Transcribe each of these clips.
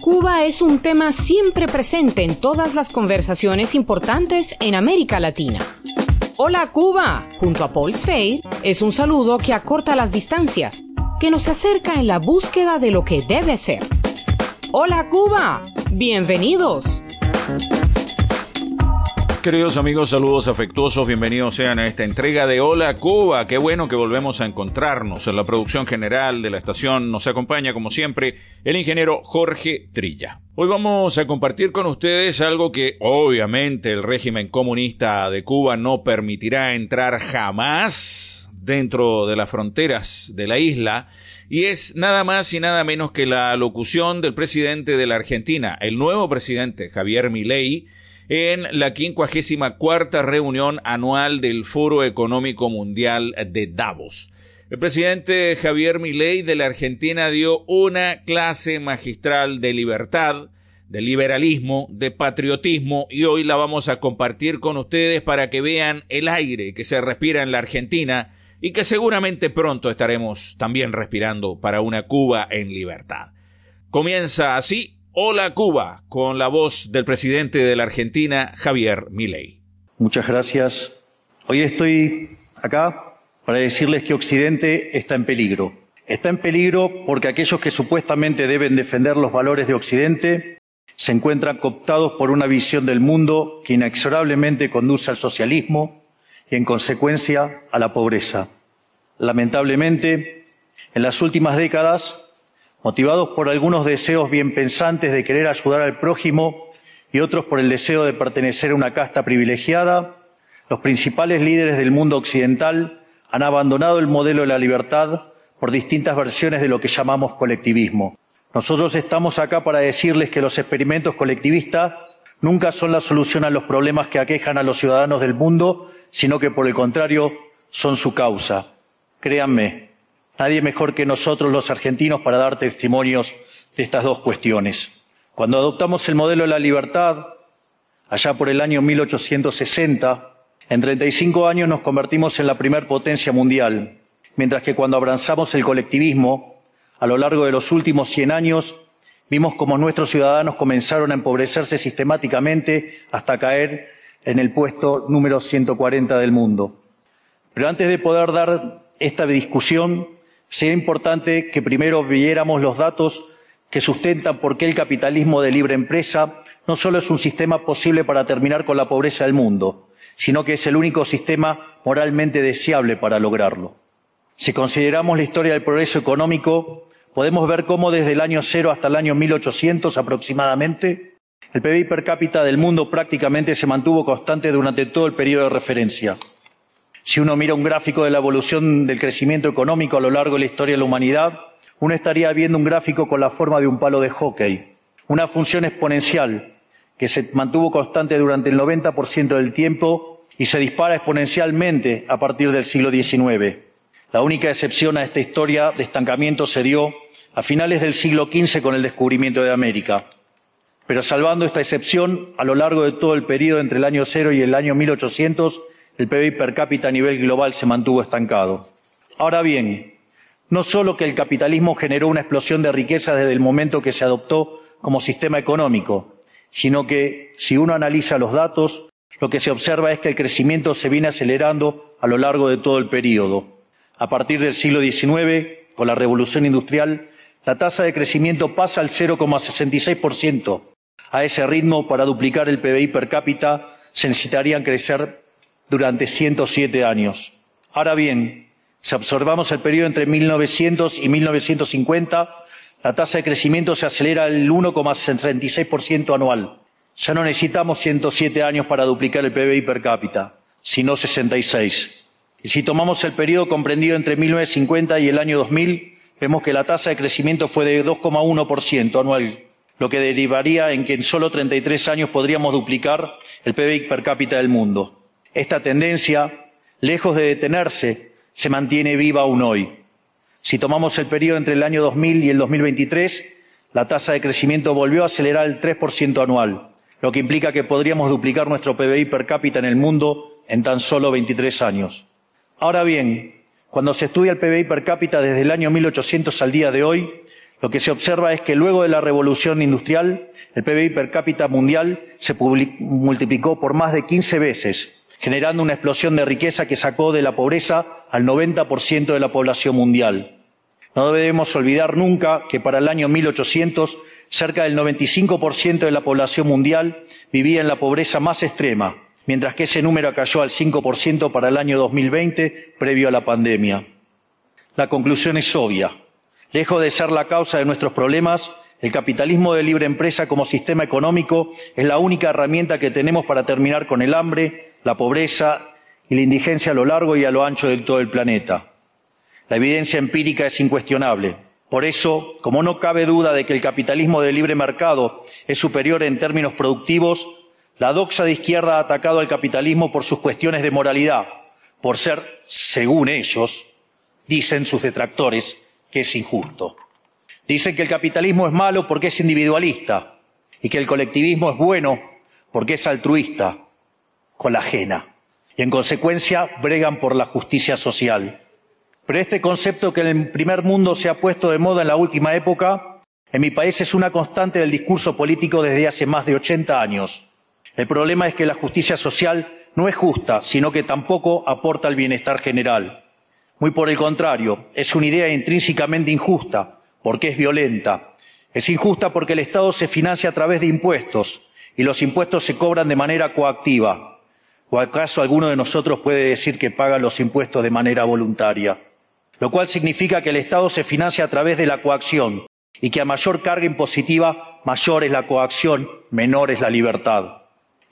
Cuba es un tema siempre presente en todas las conversaciones importantes en América Latina. Hola Cuba, junto a Paul Sfeir, es un saludo que acorta las distancias, que nos acerca en la búsqueda de lo que debe ser. Hola Cuba, bienvenidos. Queridos amigos, saludos afectuosos, bienvenidos sean a esta entrega de Hola Cuba. Qué bueno que volvemos a encontrarnos. En la producción general de la estación nos acompaña, como siempre, el ingeniero Jorge Trilla. Hoy vamos a compartir con ustedes algo que obviamente el régimen comunista de Cuba no permitirá entrar jamás dentro de las fronteras de la isla y es nada más y nada menos que la locución del presidente de la Argentina, el nuevo presidente Javier Milei, en la 54 reunión anual del Foro Económico Mundial de Davos. El presidente Javier Milei de la Argentina dio una clase magistral de libertad, de liberalismo, de patriotismo y hoy la vamos a compartir con ustedes para que vean el aire que se respira en la Argentina y que seguramente pronto estaremos también respirando para una Cuba en libertad. Comienza así Hola Cuba, con la voz del presidente de la Argentina, Javier Milei. Muchas gracias. Hoy estoy acá para decirles que Occidente está en peligro. Está en peligro porque aquellos que supuestamente deben defender los valores de Occidente se encuentran cooptados por una visión del mundo que inexorablemente conduce al socialismo y, en consecuencia, a la pobreza. Lamentablemente, en las últimas décadas, motivados por algunos deseos bien pensantes de querer ayudar al prójimo y otros por el deseo de pertenecer a una casta privilegiada, los principales líderes del mundo occidental han abandonado el modelo de la libertad por distintas versiones de lo que llamamos colectivismo. Nosotros estamos acá para decirles que los experimentos colectivistas nunca son la solución a los problemas que aquejan a los ciudadanos del mundo, sino que por el contrario son su causa. Créanme, Nadie mejor que nosotros los argentinos para dar testimonios de estas dos cuestiones. Cuando adoptamos el modelo de la libertad, allá por el año 1860, en 35 años nos convertimos en la primer potencia mundial, mientras que cuando abrazamos el colectivismo, a lo largo de los últimos 100 años, vimos como nuestros ciudadanos comenzaron a empobrecerse sistemáticamente hasta caer en el puesto número 140 del mundo. Pero antes de poder dar esta discusión, sería importante que primero viéramos los datos que sustentan por qué el capitalismo de libre empresa no solo es un sistema posible para terminar con la pobreza del mundo, sino que es el único sistema moralmente deseable para lograrlo. Si consideramos la historia del progreso económico, podemos ver cómo desde el año cero hasta el año 1800 aproximadamente, el PIB per cápita del mundo prácticamente se mantuvo constante durante todo el periodo de referencia. Si uno mira un gráfico de la evolución del crecimiento económico a lo largo de la historia de la humanidad, uno estaría viendo un gráfico con la forma de un palo de hockey, una función exponencial que se mantuvo constante durante el 90% del tiempo y se dispara exponencialmente a partir del siglo XIX. La única excepción a esta historia de estancamiento se dio a finales del siglo XV con el descubrimiento de América. Pero salvando esta excepción, a lo largo de todo el periodo entre el año cero y el año 1800, el PIB per cápita a nivel global se mantuvo estancado. Ahora bien, no solo que el capitalismo generó una explosión de riqueza desde el momento que se adoptó como sistema económico, sino que si uno analiza los datos, lo que se observa es que el crecimiento se viene acelerando a lo largo de todo el periodo. A partir del siglo XIX, con la revolución industrial, la tasa de crecimiento pasa al 0,66%. A ese ritmo, para duplicar el PBI per cápita, se necesitarían crecer durante 107 años. Ahora bien, si observamos el periodo entre 1900 y 1950, la tasa de crecimiento se acelera al 1,36% anual. Ya no necesitamos 107 años para duplicar el PBI per cápita, sino 66. Y si tomamos el periodo comprendido entre 1950 y el año 2000, vemos que la tasa de crecimiento fue de 2,1% anual, lo que derivaría en que en solo 33 años podríamos duplicar el PBI per cápita del mundo. Esta tendencia, lejos de detenerse, se mantiene viva aún hoy. Si tomamos el periodo entre el año 2000 y el 2023, la tasa de crecimiento volvió a acelerar el 3% anual, lo que implica que podríamos duplicar nuestro PBI per cápita en el mundo en tan solo 23 años. Ahora bien, cuando se estudia el PBI per cápita desde el año 1800 al día de hoy, lo que se observa es que luego de la revolución industrial, el PBI per cápita mundial se multiplicó por más de 15 veces, generando una explosión de riqueza que sacó de la pobreza al 90% de la población mundial. No debemos olvidar nunca que para el año 1800 cerca del 95% de la población mundial vivía en la pobreza más extrema, mientras que ese número cayó al 5% para el año 2020, previo a la pandemia. La conclusión es obvia. Lejos de ser la causa de nuestros problemas, el capitalismo de libre empresa como sistema económico es la única herramienta que tenemos para terminar con el hambre, la pobreza y la indigencia a lo largo y a lo ancho de todo el planeta. La evidencia empírica es incuestionable. Por eso, como no cabe duda de que el capitalismo de libre mercado es superior en términos productivos, la doxa de izquierda ha atacado al capitalismo por sus cuestiones de moralidad, por ser, según ellos, dicen sus detractores, que es injusto. Dicen que el capitalismo es malo porque es individualista y que el colectivismo es bueno porque es altruista, con la ajena. Y en consecuencia bregan por la justicia social. Pero este concepto que en el primer mundo se ha puesto de moda en la última época, en mi país es una constante del discurso político desde hace más de 80 años. El problema es que la justicia social no es justa, sino que tampoco aporta al bienestar general. Muy por el contrario, es una idea intrínsecamente injusta, porque es violenta. Es injusta porque el Estado se financia a través de impuestos y los impuestos se cobran de manera coactiva. ¿O acaso alguno de nosotros puede decir que paga los impuestos de manera voluntaria? Lo cual significa que el Estado se financia a través de la coacción y que a mayor carga impositiva, mayor es la coacción, menor es la libertad.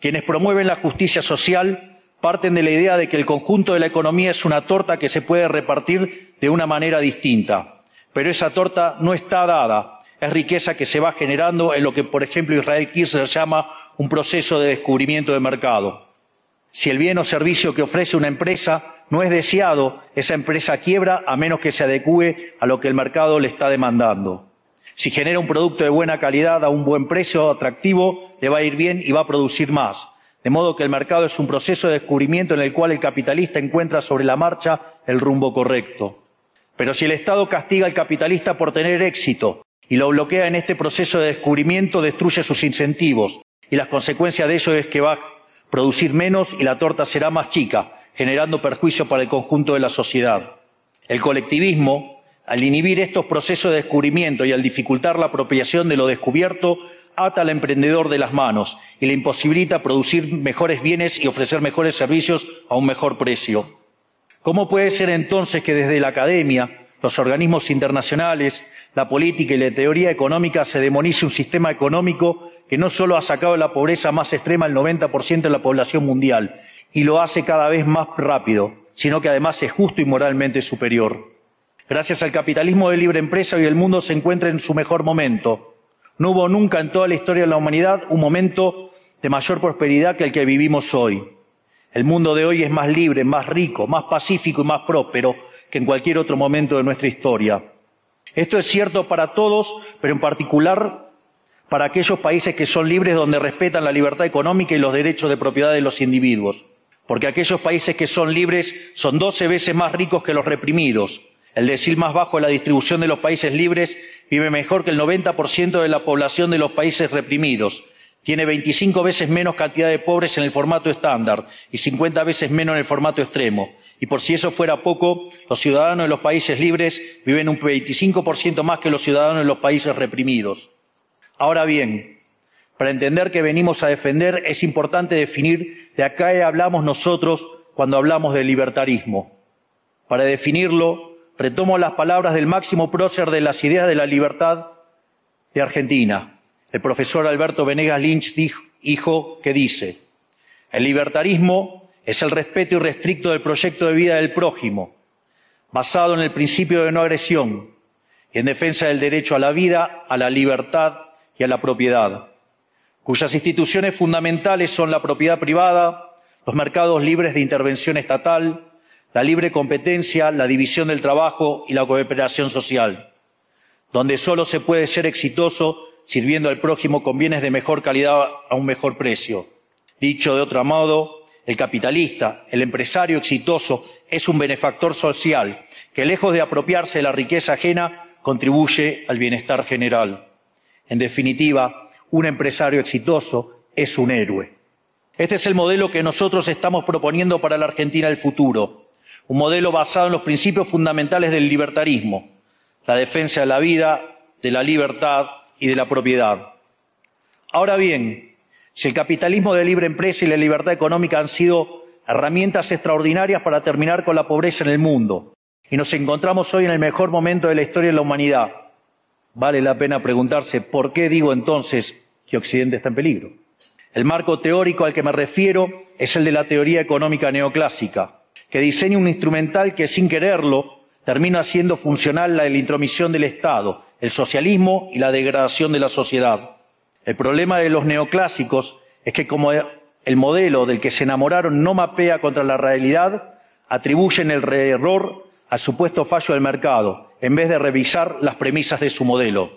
Quienes promueven la justicia social parten de la idea de que el conjunto de la economía es una torta que se puede repartir de una manera distinta. Pero esa torta no está dada, es riqueza que se va generando en lo que, por ejemplo, Israel Kirchner llama un proceso de descubrimiento de mercado. Si el bien o servicio que ofrece una empresa no es deseado, esa empresa quiebra a menos que se adecue a lo que el mercado le está demandando. Si genera un producto de buena calidad a un buen precio atractivo, le va a ir bien y va a producir más. De modo que el mercado es un proceso de descubrimiento en el cual el capitalista encuentra sobre la marcha el rumbo correcto. Pero si el Estado castiga al capitalista por tener éxito y lo bloquea en este proceso de descubrimiento, destruye sus incentivos y las consecuencias de ello es que va a producir menos y la torta será más chica, generando perjuicio para el conjunto de la sociedad. El colectivismo, al inhibir estos procesos de descubrimiento y al dificultar la apropiación de lo descubierto, ata al emprendedor de las manos y le imposibilita producir mejores bienes y ofrecer mejores servicios a un mejor precio. ¿Cómo puede ser entonces que desde la academia, los organismos internacionales, la política y la teoría económica se demonice un sistema económico que no solo ha sacado de la pobreza más extrema al 90% de la población mundial y lo hace cada vez más rápido, sino que además es justo y moralmente superior? Gracias al capitalismo de libre empresa hoy el mundo se encuentra en su mejor momento, no hubo nunca en toda la historia de la humanidad un momento de mayor prosperidad que el que vivimos hoy. El mundo de hoy es más libre, más rico, más pacífico y más próspero que en cualquier otro momento de nuestra historia. Esto es cierto para todos, pero en particular para aquellos países que son libres donde respetan la libertad económica y los derechos de propiedad de los individuos. Porque aquellos países que son libres son doce veces más ricos que los reprimidos, el decil más bajo de la distribución de los países libres vive mejor que el 90% de la población de los países reprimidos. Tiene 25 veces menos cantidad de pobres en el formato estándar y 50 veces menos en el formato extremo. Y por si eso fuera poco, los ciudadanos de los países libres viven un 25% más que los ciudadanos de los países reprimidos. Ahora bien, para entender que venimos a defender es importante definir de acá hablamos nosotros cuando hablamos de libertarismo. Para definirlo, Retomo las palabras del máximo prócer de las ideas de la libertad de Argentina, el profesor Alberto Venegas Lynch dijo, que dice, el libertarismo es el respeto irrestricto del proyecto de vida del prójimo, basado en el principio de no agresión y en defensa del derecho a la vida, a la libertad y a la propiedad, cuyas instituciones fundamentales son la propiedad privada, los mercados libres de intervención estatal, la libre competencia, la división del trabajo y la cooperación social, donde solo se puede ser exitoso sirviendo al prójimo con bienes de mejor calidad a un mejor precio. Dicho de otro modo, el capitalista, el empresario exitoso, es un benefactor social que, lejos de apropiarse de la riqueza ajena, contribuye al bienestar general. En definitiva, un empresario exitoso es un héroe. Este es el modelo que nosotros estamos proponiendo para la Argentina del futuro, un modelo basado en los principios fundamentales del libertarismo, la defensa de la vida, de la libertad y de la propiedad. Ahora bien, si el capitalismo de libre empresa y la libertad económica han sido herramientas extraordinarias para terminar con la pobreza en el mundo, y nos encontramos hoy en el mejor momento de la historia de la humanidad, vale la pena preguntarse por qué digo entonces que Occidente está en peligro. El marco teórico al que me refiero es el de la teoría económica neoclásica, que diseña un instrumental que sin quererlo termina haciendo funcional la intromisión del Estado, el socialismo y la degradación de la sociedad. El problema de los neoclásicos es que como el modelo del que se enamoraron no mapea contra la realidad, atribuyen el error al supuesto fallo del mercado, en vez de revisar las premisas de su modelo.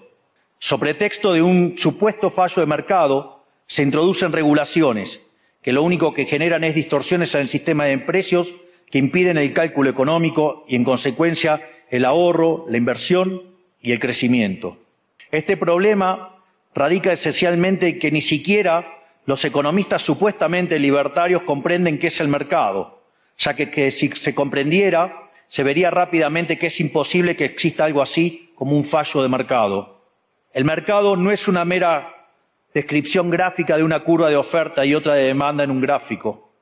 Sobre texto de un supuesto fallo de mercado, se introducen regulaciones que lo único que generan es distorsiones en el sistema de precios que impiden el cálculo económico y, en consecuencia, el ahorro, la inversión y el crecimiento. Este problema radica esencialmente en que ni siquiera los economistas supuestamente libertarios comprenden qué es el mercado, ya que, que si se comprendiera, se vería rápidamente que es imposible que exista algo así como un fallo de mercado. El mercado no es una mera descripción gráfica de una curva de oferta y otra de demanda en un gráfico.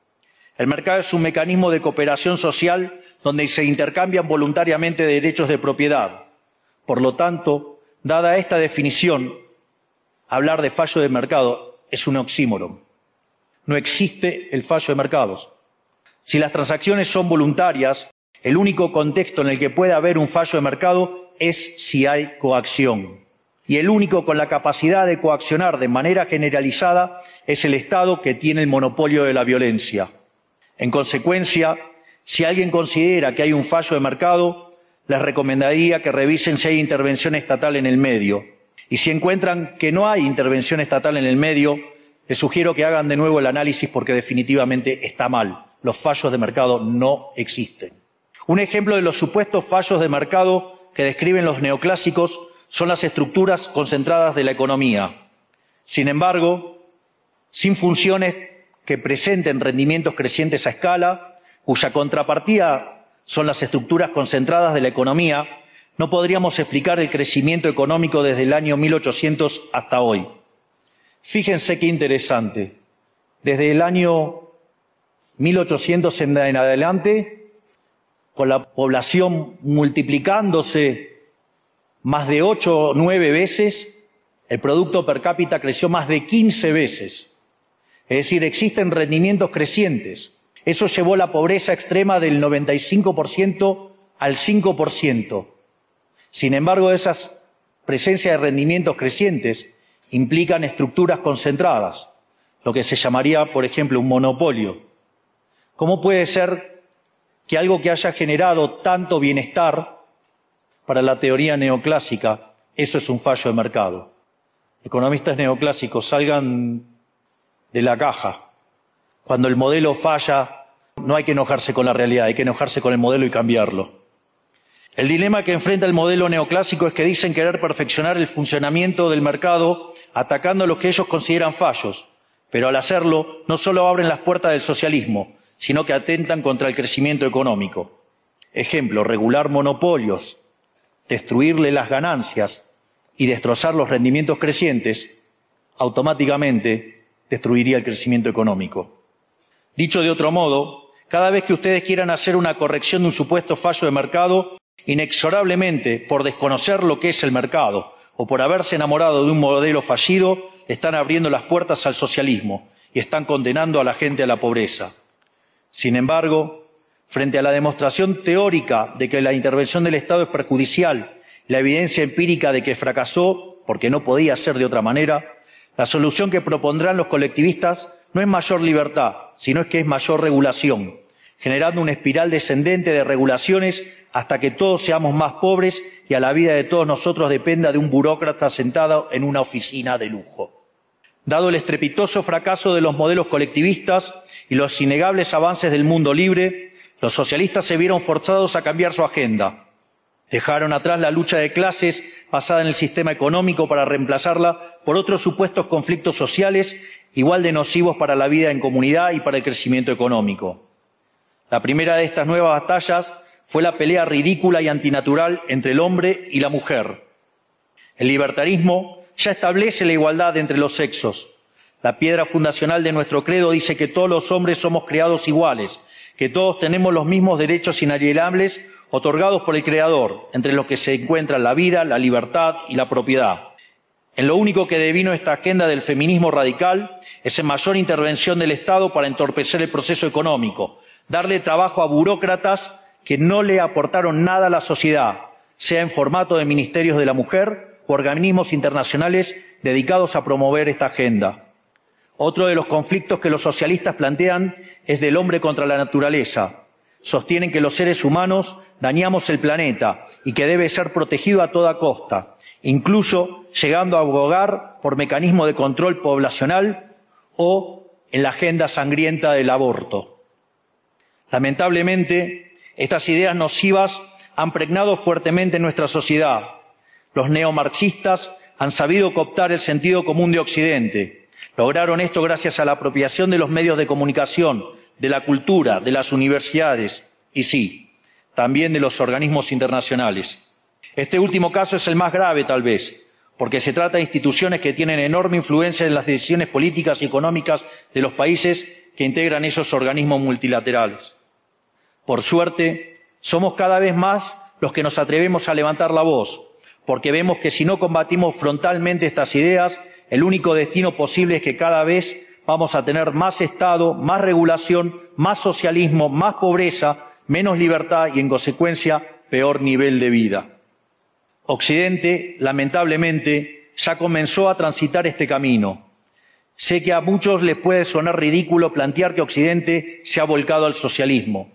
El mercado es un mecanismo de cooperación social donde se intercambian voluntariamente derechos de propiedad. Por lo tanto, dada esta definición, hablar de fallo de mercado es un oxímoron. No existe el fallo de mercados. Si las transacciones son voluntarias, el único contexto en el que puede haber un fallo de mercado es si hay coacción. Y el único con la capacidad de coaccionar de manera generalizada es el Estado que tiene el monopolio de la violencia. En consecuencia, si alguien considera que hay un fallo de mercado, les recomendaría que revisen si hay intervención estatal en el medio. Y si encuentran que no hay intervención estatal en el medio, les sugiero que hagan de nuevo el análisis porque definitivamente está mal. Los fallos de mercado no existen. Un ejemplo de los supuestos fallos de mercado que describen los neoclásicos son las estructuras concentradas de la economía. Sin embargo, sin funciones que presenten rendimientos crecientes a escala, cuya contrapartida son las estructuras concentradas de la economía, no podríamos explicar el crecimiento económico desde el año 1800 hasta hoy. Fíjense qué interesante. Desde el año 1800 en adelante, con la población multiplicándose más de ocho o nueve veces, el producto per cápita creció más de 15 veces. Es decir, existen rendimientos crecientes. Eso llevó la pobreza extrema del 95% al 5%. Sin embargo, esas presencias de rendimientos crecientes implican estructuras concentradas, lo que se llamaría, por ejemplo, un monopolio. ¿Cómo puede ser que algo que haya generado tanto bienestar para la teoría neoclásica, eso es un fallo de mercado? Economistas neoclásicos salgan de la caja. Cuando el modelo falla, no hay que enojarse con la realidad, hay que enojarse con el modelo y cambiarlo. El dilema que enfrenta el modelo neoclásico es que dicen querer perfeccionar el funcionamiento del mercado atacando lo que ellos consideran fallos, pero al hacerlo no solo abren las puertas del socialismo, sino que atentan contra el crecimiento económico. Ejemplo, regular monopolios, destruirle las ganancias y destrozar los rendimientos crecientes, automáticamente destruiría el crecimiento económico. Dicho de otro modo, cada vez que ustedes quieran hacer una corrección de un supuesto fallo de mercado, Inexorablemente, por desconocer lo que es el mercado o por haberse enamorado de un modelo fallido, están abriendo las puertas al socialismo y están condenando a la gente a la pobreza. Sin embargo, frente a la demostración teórica de que la intervención del Estado es perjudicial, la evidencia empírica de que fracasó porque no podía ser de otra manera, la solución que propondrán los colectivistas no es mayor libertad, sino es que es mayor regulación, generando una espiral descendente de regulaciones hasta que todos seamos más pobres y a la vida de todos nosotros dependa de un burócrata sentado en una oficina de lujo. Dado el estrepitoso fracaso de los modelos colectivistas y los innegables avances del mundo libre, los socialistas se vieron forzados a cambiar su agenda. Dejaron atrás la lucha de clases basada en el sistema económico para reemplazarla por otros supuestos conflictos sociales igual de nocivos para la vida en comunidad y para el crecimiento económico. La primera de estas nuevas batallas fue la pelea ridícula y antinatural entre el hombre y la mujer. El libertarismo ya establece la igualdad entre los sexos. La piedra fundacional de nuestro credo dice que todos los hombres somos creados iguales, que todos tenemos los mismos derechos inalienables otorgados por el Creador, entre los que se encuentran la vida, la libertad y la propiedad. En lo único que devino esta agenda del feminismo radical es en mayor intervención del Estado para entorpecer el proceso económico, darle trabajo a burócratas que no le aportaron nada a la sociedad, sea en formato de ministerios de la mujer o organismos internacionales dedicados a promover esta agenda. Otro de los conflictos que los socialistas plantean es del hombre contra la naturaleza, sostienen que los seres humanos dañamos el planeta y que debe ser protegido a toda costa, incluso llegando a abogar por mecanismos de control poblacional o en la agenda sangrienta del aborto. Lamentablemente, estas ideas nocivas han pregnado fuertemente nuestra sociedad. Los neomarxistas han sabido cooptar el sentido común de Occidente. Lograron esto gracias a la apropiación de los medios de comunicación, de la cultura, de las universidades y sí, también de los organismos internacionales. Este último caso es el más grave, tal vez, porque se trata de instituciones que tienen enorme influencia en las decisiones políticas y económicas de los países que integran esos organismos multilaterales. Por suerte, somos cada vez más los que nos atrevemos a levantar la voz, porque vemos que si no combatimos frontalmente estas ideas, el único destino posible es que cada vez vamos a tener más Estado, más regulación, más socialismo, más pobreza, menos libertad y, en consecuencia, peor nivel de vida. Occidente, lamentablemente, ya comenzó a transitar este camino. Sé que a muchos les puede sonar ridículo plantear que Occidente se ha volcado al socialismo,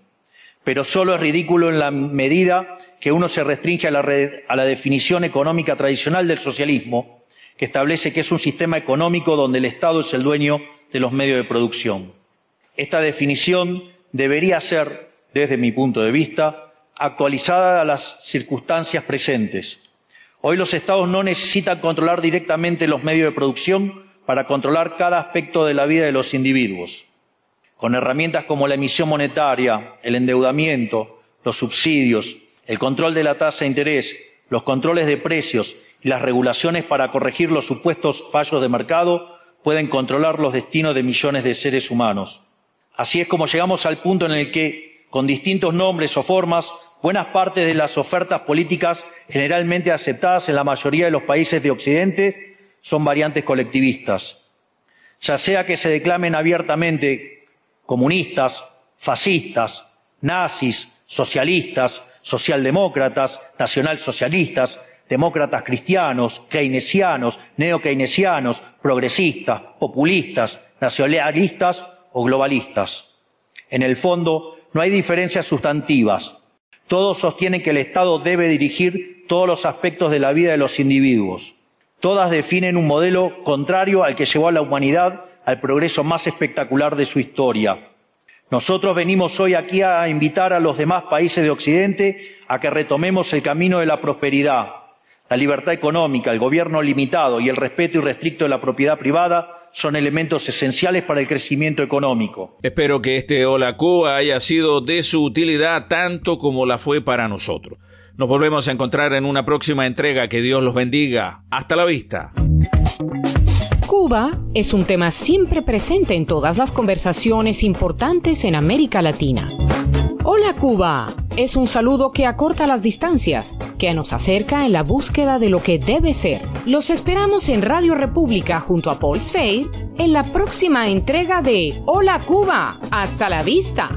pero solo es ridículo en la medida que uno se restringe a la, a la definición económica tradicional del socialismo, que establece que es un sistema económico donde el Estado es el dueño de los medios de producción. Esta definición debería ser, desde mi punto de vista, actualizada a las circunstancias presentes. Hoy los Estados no necesitan controlar directamente los medios de producción para controlar cada aspecto de la vida de los individuos. Con herramientas como la emisión monetaria, el endeudamiento, los subsidios, el control de la tasa de interés, los controles de precios las regulaciones para corregir los supuestos fallos de mercado, pueden controlar los destinos de millones de seres humanos. Así es como llegamos al punto en el que, con distintos nombres o formas, buenas partes de las ofertas políticas generalmente aceptadas en la mayoría de los países de Occidente son variantes colectivistas. Ya sea que se declamen abiertamente comunistas, fascistas, nazis, socialistas, socialdemócratas, nacionalsocialistas, demócratas cristianos, keynesianos, neo-keynesianos, progresistas, populistas, nacionalistas o globalistas. En el fondo, no hay diferencias sustantivas. Todos sostienen que el Estado debe dirigir todos los aspectos de la vida de los individuos. Todas definen un modelo contrario al que llevó a la humanidad al progreso más espectacular de su historia. Nosotros venimos hoy aquí a invitar a los demás países de Occidente a que retomemos el camino de la prosperidad, la libertad económica, el gobierno limitado y el respeto irrestricto de la propiedad privada son elementos esenciales para el crecimiento económico. Espero que este Hola Cuba haya sido de su utilidad tanto como la fue para nosotros. Nos volvemos a encontrar en una próxima entrega. Que Dios los bendiga. Hasta la vista. Cuba es un tema siempre presente en todas las conversaciones importantes en América Latina. Hola Cuba es un saludo que acorta las distancias, que nos acerca en la búsqueda de lo que debe ser. Los esperamos en Radio República junto a Paul Sfeir en la próxima entrega de Hola Cuba. Hasta la vista.